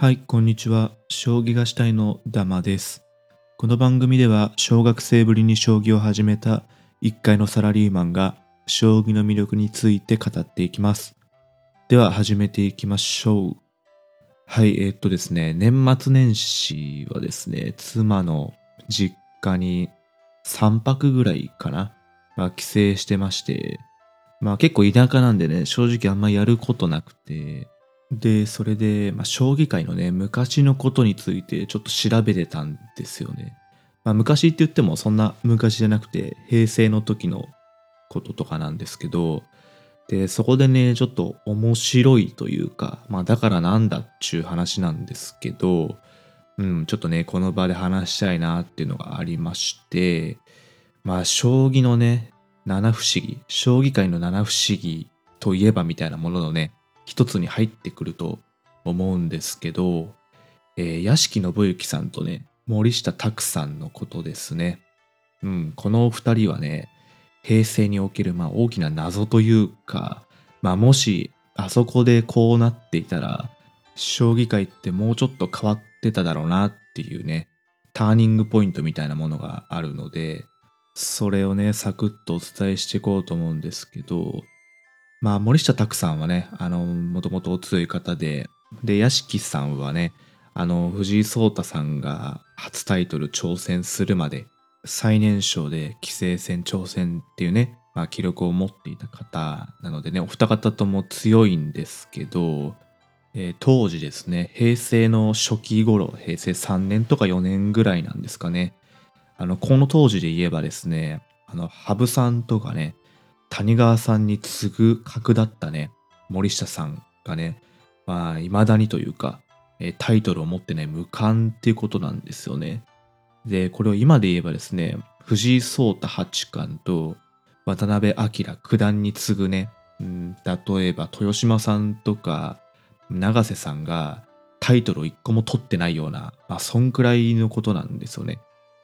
はい、こんにちは。将棋がしたいのダマです。この番組では、小学生ぶりに将棋を始めた一階のサラリーマンが、将棋の魅力について語っていきます。では、始めていきましょう。はい、えーっとですね、年末年始はですね、妻の実家に3泊ぐらいかな、まあ、帰省してまして、まあ結構田舎なんでね、正直あんまやることなくて、で、それで、まあ、将棋界のね、昔のことについてちょっと調べてたんですよね。まあ、昔って言ってもそんな昔じゃなくて、平成の時のこととかなんですけど、で、そこでね、ちょっと面白いというか、まあ、だからなんだっちゅう話なんですけど、うん、ちょっとね、この場で話したいなっていうのがありまして、まあ、将棋のね、七不思議、将棋界の七不思議といえばみたいなもののね、一つに入ってくると思うんですけど、えー屋敷信之さんとね、森下拓さんのことですね。うん、この二人はね、平成におけるまあ大きな謎というか、まあもしあそこでこうなっていたら、将棋界ってもうちょっと変わってただろうなっていうね、ターニングポイントみたいなものがあるので、それをね、サクッとお伝えしていこうと思うんですけど、まあ、森下拓さんはね、あの、もともとお強い方で、で、屋敷さんはね、あの、藤井聡太さんが初タイトル挑戦するまで、最年少で棋聖戦挑戦っていうね、まあ、記録を持っていた方なのでね、お二方とも強いんですけど、えー当時ですね、平成の初期頃、平成3年とか4年ぐらいなんですかね、あの、この当時で言えばですね、あの、羽生さんとかね、谷川さんに次ぐ格だったね、森下さんがね、まあ、未だにというか、タイトルを持ってね、無冠っていうことなんですよね。で、これを今で言えばですね、藤井聡太八冠と渡辺明九段に次ぐね、うん例えば豊島さんとか永瀬さんがタイトルを一個も取ってないような、まあ、そんくらいのことなんですよね。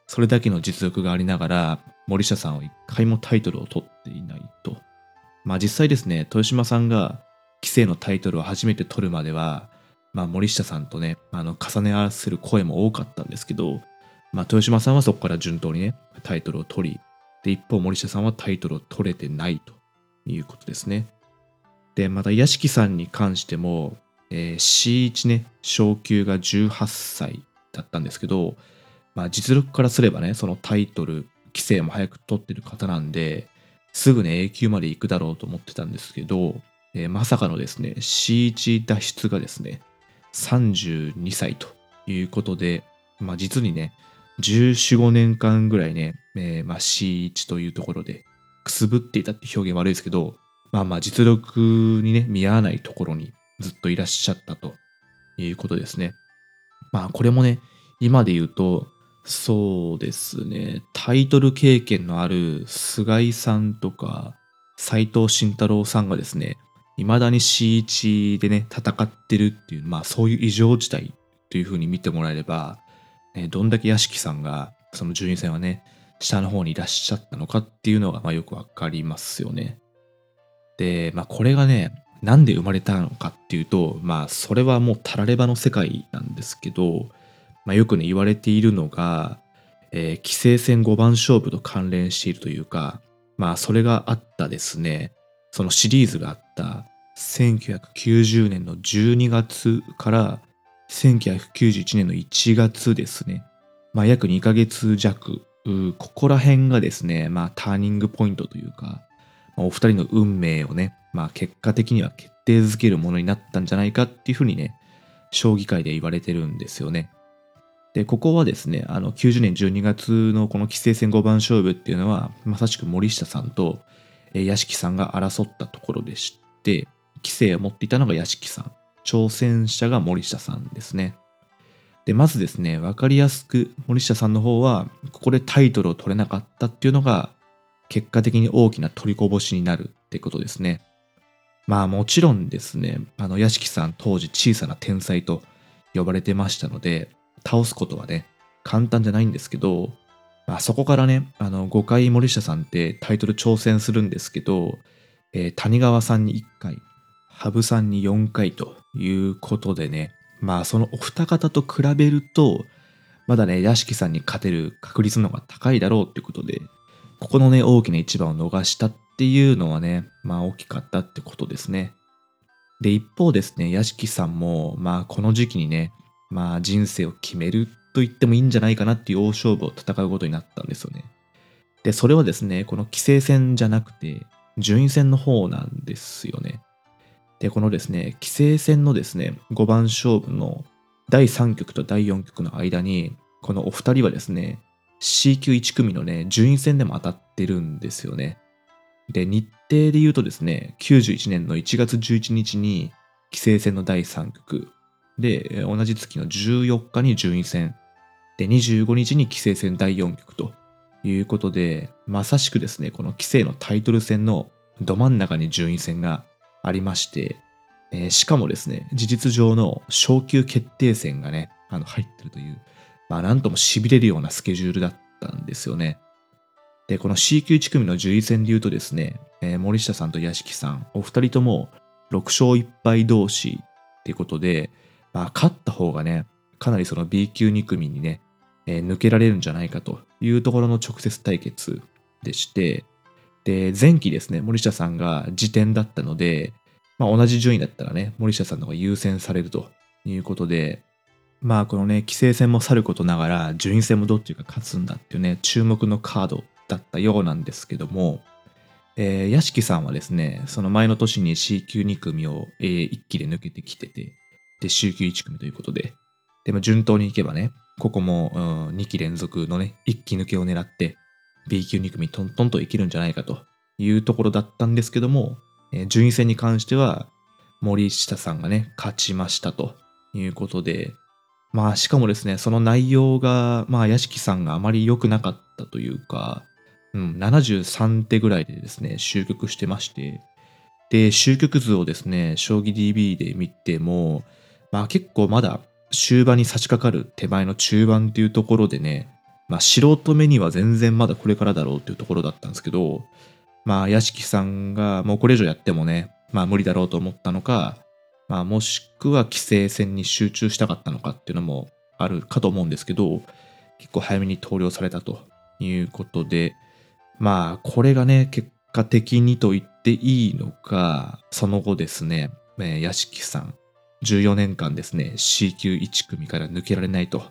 それだけの実力がありながら、森下さんは一回もタイトルを取っていないと。まあ実際ですね、豊島さんが棋聖のタイトルを初めて取るまでは、まあ森下さんとね、あの重ね合わせる声も多かったんですけど、まあ豊島さんはそこから順当にね、タイトルを取り、で、一方森下さんはタイトルを取れてないということですね。で、また屋敷さんに関しても、えー C1 ね、昇級が18歳だったんですけど、まあ実力からすればね、そのタイトル、規制も早く取ってる方なんで、すぐね、A 級まで行くだろうと思ってたんですけど、えーまさかのですね、C1 脱出がですね、32歳ということで、まあ実にね、14、5年間ぐらいね、えーまあ C1 というところでくすぶっていたって表現悪いですけど、まあまあ実力にね、見合わないところにずっといらっしゃったということですね。まあこれもね、今で言うと、そうですね、タイトル経験のある菅井さんとか斎藤慎太郎さんがですね、未だに C1 でね、戦ってるっていう、まあそういう異常事態というふうに見てもらえれば、ねどんだけ屋敷さんが、その順位戦はね、下の方にいらっしゃったのかっていうのが、まあよくわかりますよね。で、まあこれがね、なんで生まれたのかっていうと、まあそれはもうたらればの世界なんですけど、まあよくね言われているのが、えー棋聖戦5番勝負と関連しているというか、まあそれがあったですね、そのシリーズがあった1990年の12月から1991年の1月ですね。まあ約2ヶ月弱、ここら辺がですね、まあターニングポイントというか、まあお二人の運命をね、まあ結果的には決定づけるものになったんじゃないかっていうふうにね、将棋界で言われてるんですよね。で、ここはですね、あの90年12月のこの棋聖戦5番勝負っていうのは、まさしく森下さんと屋敷さんが争ったところでして、棋聖を持っていたのが屋敷さん、挑戦者が森下さんですね。で、まずですね、わかりやすく森下さんの方は、ここでタイトルを取れなかったっていうのが、結果的に大きな取りこぼしになるってことですね。まあもちろんですね、あの屋敷さん当時小さな天才と呼ばれてましたので、倒すことはね、簡単じゃないんですけど、まあ、そこからね、あの5回森下さんってタイトル挑戦するんですけど、えー谷川さんに1回、羽生さんに4回ということでね、まあそのお二方と比べると、まだね、屋敷さんに勝てる確率の方が高いだろうってことで、ここのね、大きな一番を逃したっていうのはね、まあ大きかったってことですね。で、一方ですね、屋敷さんも、まあこの時期にね、まあ人生を決めると言ってもいいんじゃないかなっていう大勝負を戦うことになったんですよね。で、それはですね、この棋聖戦じゃなくて、順位戦の方なんですよね。で、このですね、棋聖戦のですね、5番勝負の第3局と第4局の間に、このお二人はですね、C 級1組のね、順位戦でも当たってるんですよね。で、日程で言うとですね、91年の1月11日に、棋聖戦の第3局。で、同じ月の14日に順位戦。で、25日に棋聖戦第4局ということで、まさしくですね、この棋聖のタイトル戦のど真ん中に順位戦がありまして、えー、しかもですね、事実上の昇級決定戦がね、あの入ってるという、まあなんとも痺れるようなスケジュールだったんですよね。で、この C 級1組の順位戦で言うとですね、えー、森下さんと屋敷さん、お二人とも6勝1敗同士っていうことで、まあ勝った方がね、かなりその B 級2組にね、えー、抜けられるんじゃないかというところの直接対決でして、で、前期ですね、森下さんが時点だったので、まあ同じ順位だったらね、森下さんの方が優先されるということで、まあこのね、規制戦もさることながら、順位戦もどっちが勝つんだっていうね、注目のカードだったようなんですけども、えー、屋敷さんはですね、その前の年に C 級2組を、えー、1期で抜けてきてて、で、C 級1組ということで、でも順当にいけばね、ここも、うん、2期連続のね、1期抜けを狙って、B 級2組トントンといけるんじゃないかというところだったんですけども、えー、順位戦に関しては森下さんがね、勝ちましたということで、まあしかもですね、その内容が、まあ屋敷さんがあまり良くなかったというか、うん、73手ぐらいでですね、終局してまして、で、終局図をですね、将棋 DB で見ても、まあ結構まだ終盤に差し掛かる手前の中盤っていうところでね、まあ素人目には全然まだこれからだろうっていうところだったんですけど、まあ屋敷さんがもうこれ以上やってもね、まあ無理だろうと思ったのか、まあもしくは規制戦に集中したかったのかっていうのもあるかと思うんですけど、結構早めに投了されたということで、まあこれがね、結果的にと言っていいのか、その後ですね、えー、屋敷さん、14年間ですね、C 級1組から抜けられないと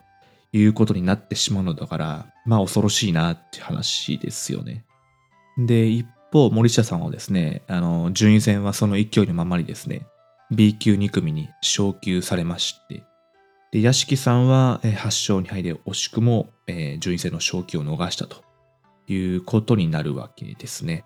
いうことになってしまうのだから、まあ恐ろしいなって話ですよね。で、一方、森下さんはですね、あの、順位戦はその勢いのままにですね、B 級2組に昇級されまして、で、屋敷さんは8勝2敗で惜しくも、えー、順位戦の昇級を逃したということになるわけですね。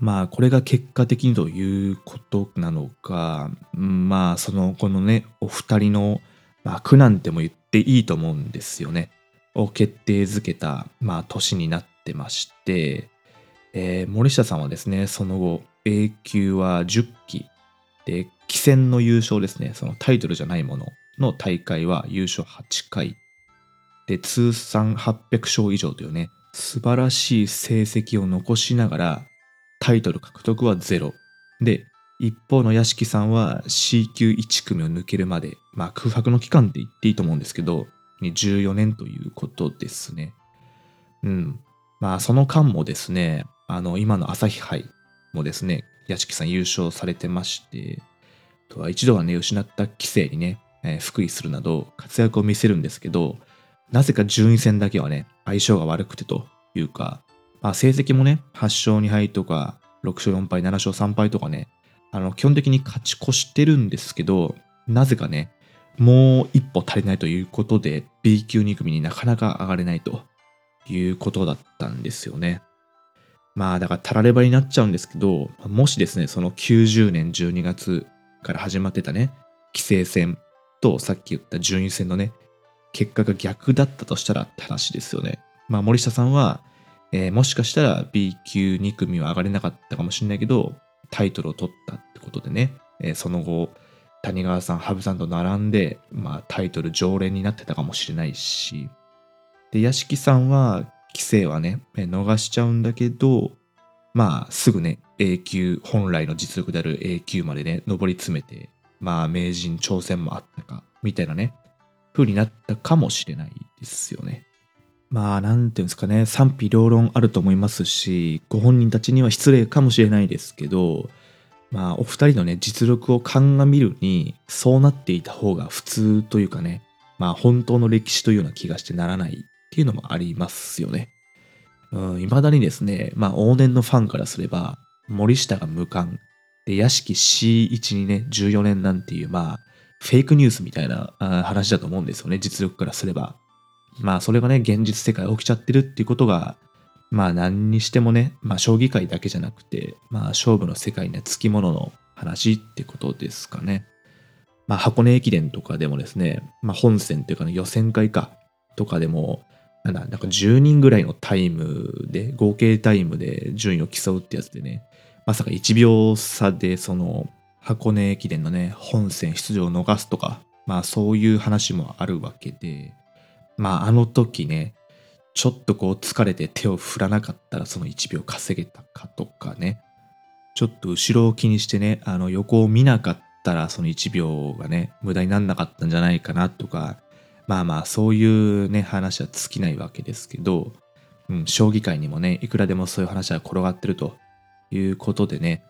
まあ、これが結果的にということなのか、まあ、その、このね、お二人の、まあ、苦難っても言っていいと思うんですよね。を決定づけた、まあ、年になってまして、えー、森下さんはですね、その後、A 級は10期、で、棋戦の優勝ですね、そのタイトルじゃないものの大会は優勝8回、で、通算800勝以上というね、素晴らしい成績を残しながら、タイトル獲得はゼロ。で、一方の屋敷さんは C 級1組を抜けるまで、まあ空白の期間って言っていいと思うんですけど、14年ということですね。うん。まあその間もですね、あの今の朝日杯もですね、屋敷さん優勝されてまして、とは一度はね、失った棋聖にね、えー、福井するなど活躍を見せるんですけど、なぜか順位戦だけはね、相性が悪くてというか、まあ、成績もね、8勝2敗とか、6勝4敗、7勝3敗とかね、あの、基本的に勝ち越してるんですけど、なぜかね、もう一歩足りないということで、B 級2組になかなか上がれないということだったんですよね。まあ、だからたらればになっちゃうんですけど、もしですね、その90年12月から始まってたね、規制戦とさっき言った順位戦のね、結果が逆だったとしたらって話ですよね。まあ、森下さんは、えー、もしかしたら B 級2組は上がれなかったかもしれないけど、タイトルを取ったってことでね、えー、その後、谷川さん、羽生さんと並んで、まあ、タイトル常連になってたかもしれないし、で、屋敷さんは、規制はね、逃しちゃうんだけど、まあ、すぐね、A 級、本来の実力である A 級までね、上り詰めて、まあ、名人挑戦もあったかみたいなね、風になったかもしれないですよね。まあ、なんていうんですかね、賛否両論あると思いますし、ご本人たちには失礼かもしれないですけど、まあ、お二人のね、実力を鑑みるに、そうなっていた方が普通というかね、まあ、本当の歴史というような気がしてならないっていうのもありますよね。うん、未だにですね、まあ、往年のファンからすれば、森下が無冠、で、屋敷 C1 にね、14年なんていう、まあ、フェイクニュースみたいな話だと思うんですよね、実力からすれば。まあ、それがね、現実世界起きちゃってるっていうことが、まあ、何にしてもね、まあ、将棋界だけじゃなくて、まあ、勝負の世界にはつきものの話ってことですかね。まあ、箱根駅伝とかでもですね、まあ、本戦というかね、予選会か、とかでも、なんだ、なんか10人ぐらいのタイムで、合計タイムで順位を競うってやつでね、まさか1秒差でその箱根駅伝のね、本戦出場を逃すとか、まあそういう話もあるわけで、まああの時ね、ちょっとこう疲れて手を振らなかったらその1秒稼げたかとかね、ちょっと後ろを気にしてね、あの横を見なかったらその1秒がね、無駄になんなかったんじゃないかなとか、まあまあそういうね、話は尽きないわけですけど、うん、将棋界にもね、いくらでもそういう話は転がってるということでね、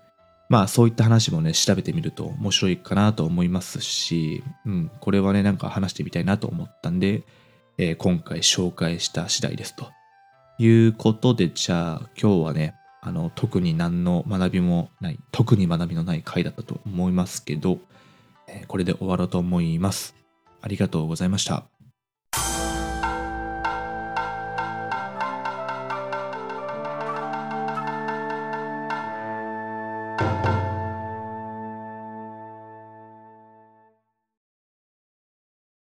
まあそういった話もね、調べてみると面白いかなと思いますし、うん、これはね、なんか話してみたいなと思ったんで、えー、今回紹介した次第ですと。いうことで、じゃあ今日はね、あの、特に何の学びもない、特に学びのない回だったと思いますけど、えー、これで終わろうと思います。ありがとうございました。